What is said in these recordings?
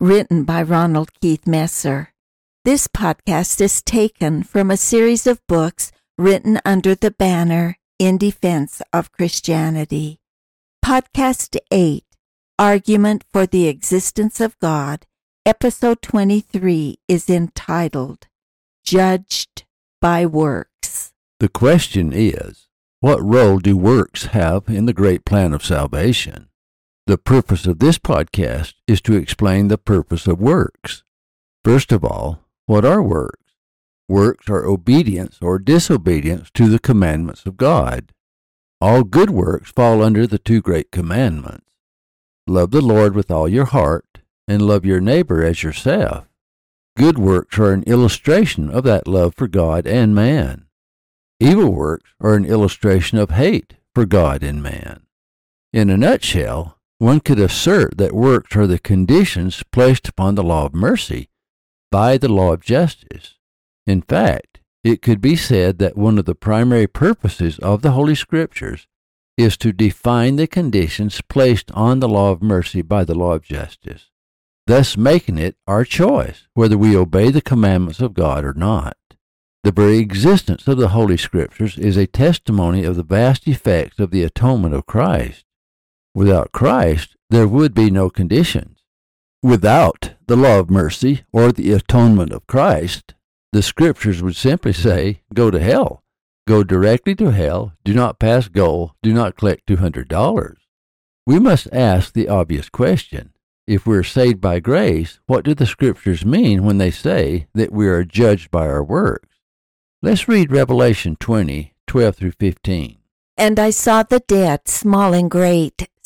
written by Ronald Keith Messer. This podcast is taken from a series of books written under the banner In Defense of Christianity. Podcast 8 Argument for the Existence of God, Episode 23 is entitled Judged by Works. The question is what role do works have in the great plan of salvation? The purpose of this podcast is to explain the purpose of works. First of all, what are works? Works are obedience or disobedience to the commandments of God. All good works fall under the two great commandments love the Lord with all your heart, and love your neighbor as yourself. Good works are an illustration of that love for God and man. Evil works are an illustration of hate for God and man. In a nutshell, one could assert that works are the conditions placed upon the law of mercy by the law of justice. In fact, it could be said that one of the primary purposes of the Holy Scriptures is to define the conditions placed on the law of mercy by the law of justice, thus making it our choice whether we obey the commandments of God or not. The very existence of the Holy Scriptures is a testimony of the vast effects of the atonement of Christ. Without Christ, there would be no conditions. Without the law of mercy or the atonement of Christ, the Scriptures would simply say, Go to hell. Go directly to hell. Do not pass go. Do not collect $200. We must ask the obvious question if we're saved by grace, what do the Scriptures mean when they say that we are judged by our works? Let's read Revelation 20, 12 through 15. And I saw the dead, small and great,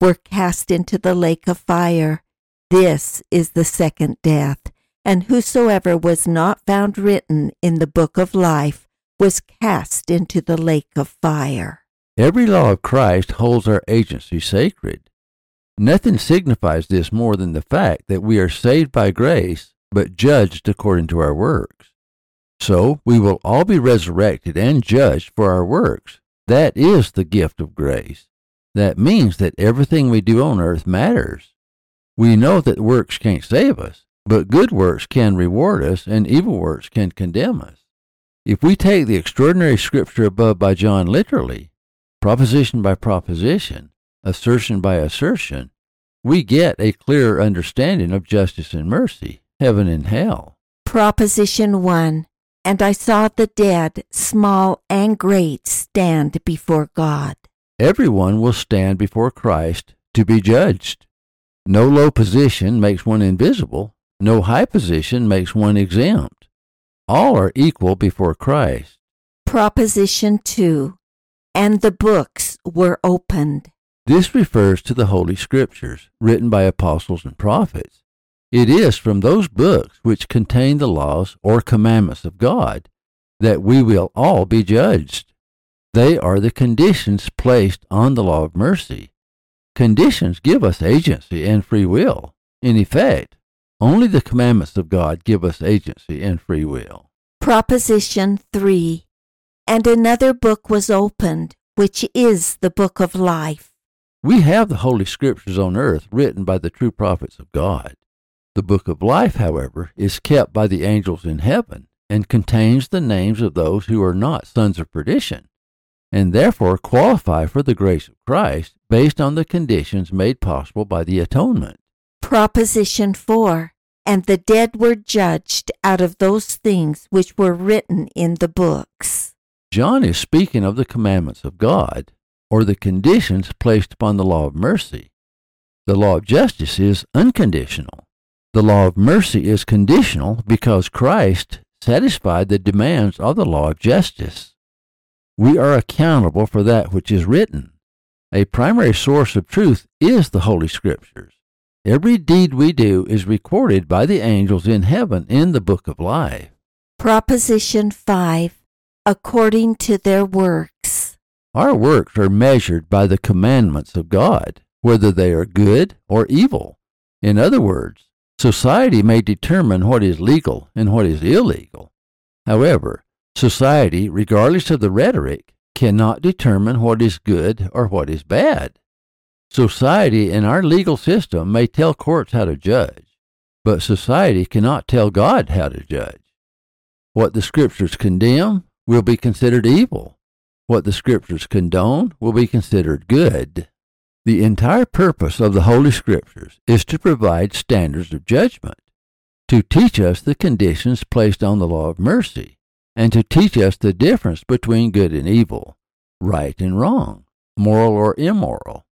were cast into the lake of fire. This is the second death. And whosoever was not found written in the book of life was cast into the lake of fire. Every law of Christ holds our agency sacred. Nothing signifies this more than the fact that we are saved by grace, but judged according to our works. So we will all be resurrected and judged for our works. That is the gift of grace. That means that everything we do on earth matters. We know that works can't save us, but good works can reward us and evil works can condemn us. If we take the extraordinary scripture above by John literally, proposition by proposition, assertion by assertion, we get a clearer understanding of justice and mercy, heaven and hell. Proposition 1 and I saw the dead, small and great, stand before God. Everyone will stand before Christ to be judged. No low position makes one invisible, no high position makes one exempt. All are equal before Christ. Proposition 2 And the books were opened. This refers to the Holy Scriptures, written by apostles and prophets. It is from those books which contain the laws or commandments of God that we will all be judged. They are the conditions placed on the law of mercy. Conditions give us agency and free will. In effect, only the commandments of God give us agency and free will. Proposition 3 And another book was opened, which is the book of life. We have the Holy Scriptures on earth written by the true prophets of God. The book of life, however, is kept by the angels in heaven and contains the names of those who are not sons of perdition, and therefore qualify for the grace of Christ based on the conditions made possible by the atonement. Proposition 4 and the dead were judged out of those things which were written in the books. John is speaking of the commandments of God, or the conditions placed upon the law of mercy. The law of justice is unconditional. The law of mercy is conditional because Christ satisfied the demands of the law of justice. We are accountable for that which is written. A primary source of truth is the Holy Scriptures. Every deed we do is recorded by the angels in heaven in the book of life. Proposition 5 According to their works. Our works are measured by the commandments of God, whether they are good or evil. In other words, society may determine what is legal and what is illegal. However, society, regardless of the rhetoric, cannot determine what is good or what is bad. Society and our legal system may tell courts how to judge, but society cannot tell God how to judge. What the scriptures condemn will be considered evil. What the scriptures condone will be considered good. The entire purpose of the Holy Scriptures is to provide standards of judgment, to teach us the conditions placed on the law of mercy, and to teach us the difference between good and evil, right and wrong, moral or immoral.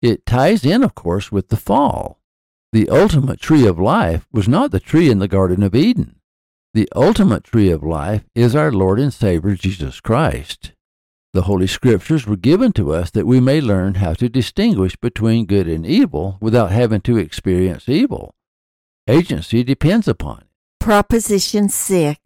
It ties in, of course, with the fall. The ultimate tree of life was not the tree in the Garden of Eden. The ultimate tree of life is our Lord and Savior Jesus Christ. The Holy Scriptures were given to us that we may learn how to distinguish between good and evil without having to experience evil. Agency depends upon it. Proposition 6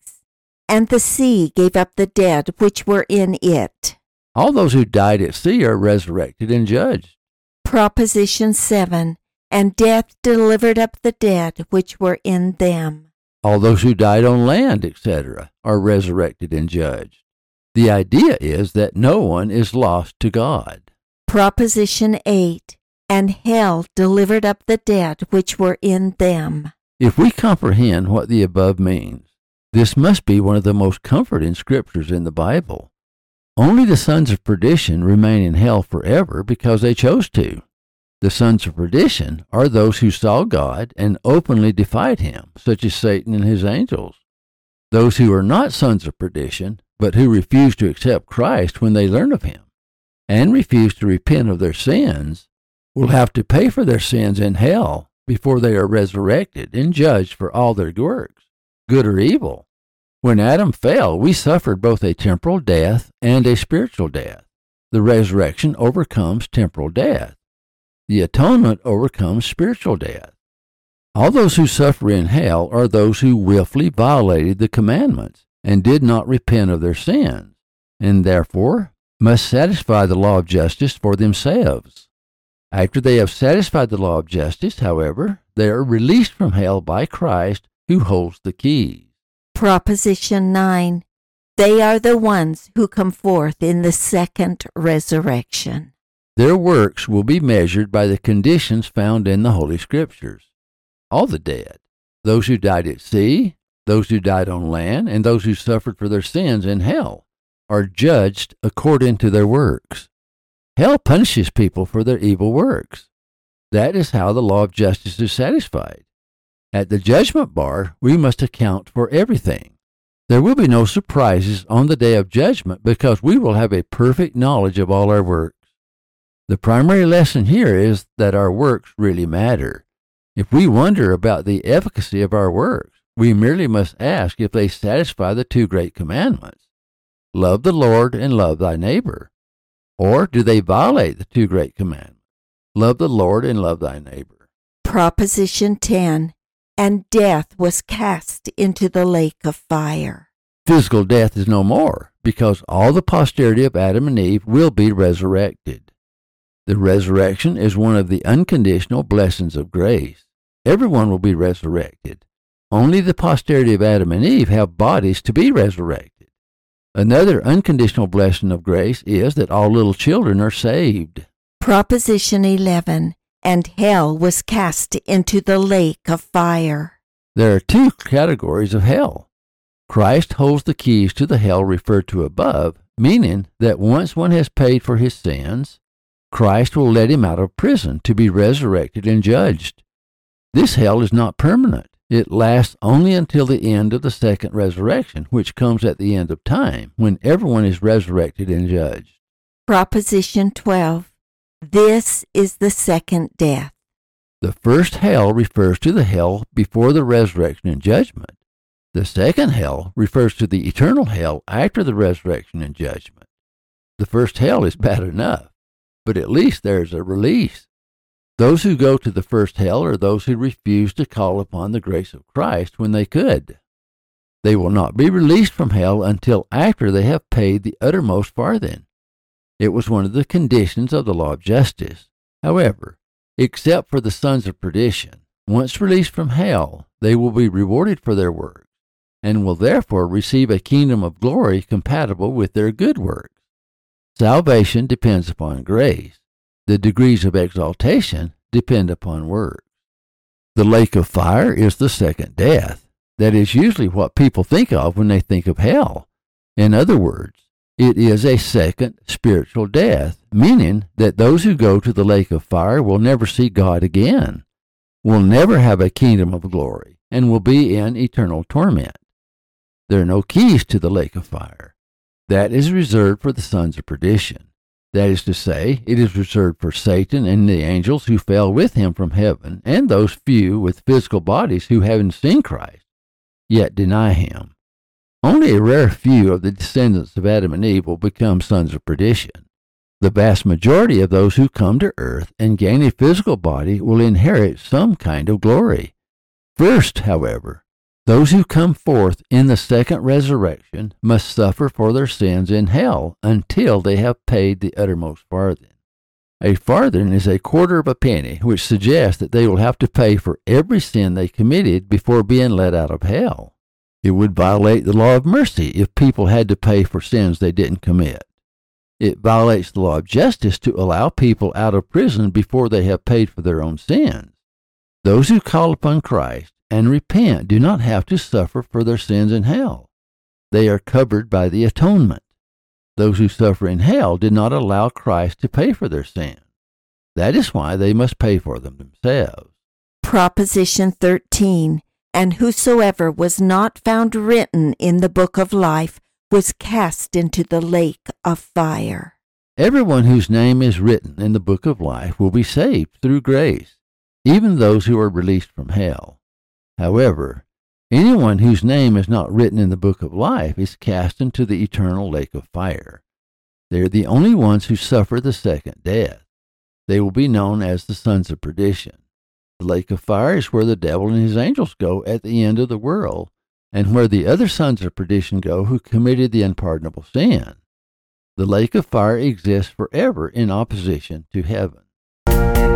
And the sea gave up the dead which were in it. All those who died at sea are resurrected and judged. Proposition 7 And death delivered up the dead which were in them. All those who died on land, etc., are resurrected and judged. The idea is that no one is lost to God. Proposition 8 And hell delivered up the dead which were in them. If we comprehend what the above means, this must be one of the most comforting scriptures in the Bible. Only the sons of perdition remain in hell forever because they chose to. The sons of perdition are those who saw God and openly defied him, such as Satan and his angels. Those who are not sons of perdition, but who refuse to accept Christ when they learn of him, and refuse to repent of their sins, will have to pay for their sins in hell before they are resurrected and judged for all their works, good or evil. When Adam fell, we suffered both a temporal death and a spiritual death. The resurrection overcomes temporal death. The atonement overcomes spiritual death. All those who suffer in hell are those who wilfully violated the commandments and did not repent of their sins, and therefore must satisfy the law of justice for themselves. After they have satisfied the law of justice, however, they are released from hell by Christ who holds the keys. Proposition 9 They are the ones who come forth in the second resurrection. Their works will be measured by the conditions found in the Holy Scriptures. All the dead, those who died at sea, those who died on land, and those who suffered for their sins in hell, are judged according to their works. Hell punishes people for their evil works. That is how the law of justice is satisfied. At the judgment bar, we must account for everything. There will be no surprises on the day of judgment because we will have a perfect knowledge of all our works. The primary lesson here is that our works really matter. If we wonder about the efficacy of our works, we merely must ask if they satisfy the two great commandments love the Lord and love thy neighbor. Or do they violate the two great commandments love the Lord and love thy neighbor? Proposition 10 and death was cast into the lake of fire. Physical death is no more, because all the posterity of Adam and Eve will be resurrected. The resurrection is one of the unconditional blessings of grace. Everyone will be resurrected. Only the posterity of Adam and Eve have bodies to be resurrected. Another unconditional blessing of grace is that all little children are saved. Proposition 11 and hell was cast into the lake of fire. There are two categories of hell. Christ holds the keys to the hell referred to above, meaning that once one has paid for his sins, Christ will let him out of prison to be resurrected and judged. This hell is not permanent. It lasts only until the end of the second resurrection, which comes at the end of time, when everyone is resurrected and judged. Proposition 12. This is the second death. The first hell refers to the hell before the resurrection and judgment. The second hell refers to the eternal hell after the resurrection and judgment. The first hell is bad enough, but at least there is a release. Those who go to the first hell are those who refuse to call upon the grace of Christ when they could. They will not be released from hell until after they have paid the uttermost farthing. It was one of the conditions of the law of justice. However, except for the sons of perdition, once released from hell, they will be rewarded for their works, and will therefore receive a kingdom of glory compatible with their good works. Salvation depends upon grace. The degrees of exaltation depend upon works. The lake of fire is the second death. That is usually what people think of when they think of hell. In other words, it is a second spiritual death, meaning that those who go to the lake of fire will never see God again, will never have a kingdom of glory, and will be in eternal torment. There are no keys to the lake of fire. That is reserved for the sons of perdition. That is to say, it is reserved for Satan and the angels who fell with him from heaven, and those few with physical bodies who haven't seen Christ, yet deny him. Only a rare few of the descendants of Adam and Eve will become sons of perdition. The vast majority of those who come to earth and gain a physical body will inherit some kind of glory. First, however, those who come forth in the second resurrection must suffer for their sins in hell until they have paid the uttermost farthing. A farthing is a quarter of a penny, which suggests that they will have to pay for every sin they committed before being let out of hell. It would violate the law of mercy if people had to pay for sins they didn't commit. It violates the law of justice to allow people out of prison before they have paid for their own sins. Those who call upon Christ and repent do not have to suffer for their sins in hell. They are covered by the atonement. Those who suffer in hell did not allow Christ to pay for their sins. That is why they must pay for them themselves. Proposition 13. And whosoever was not found written in the book of life was cast into the lake of fire. Everyone whose name is written in the book of life will be saved through grace, even those who are released from hell. However, anyone whose name is not written in the book of life is cast into the eternal lake of fire. They are the only ones who suffer the second death. They will be known as the sons of perdition. The lake of fire is where the devil and his angels go at the end of the world, and where the other sons of perdition go who committed the unpardonable sin. The lake of fire exists forever in opposition to heaven.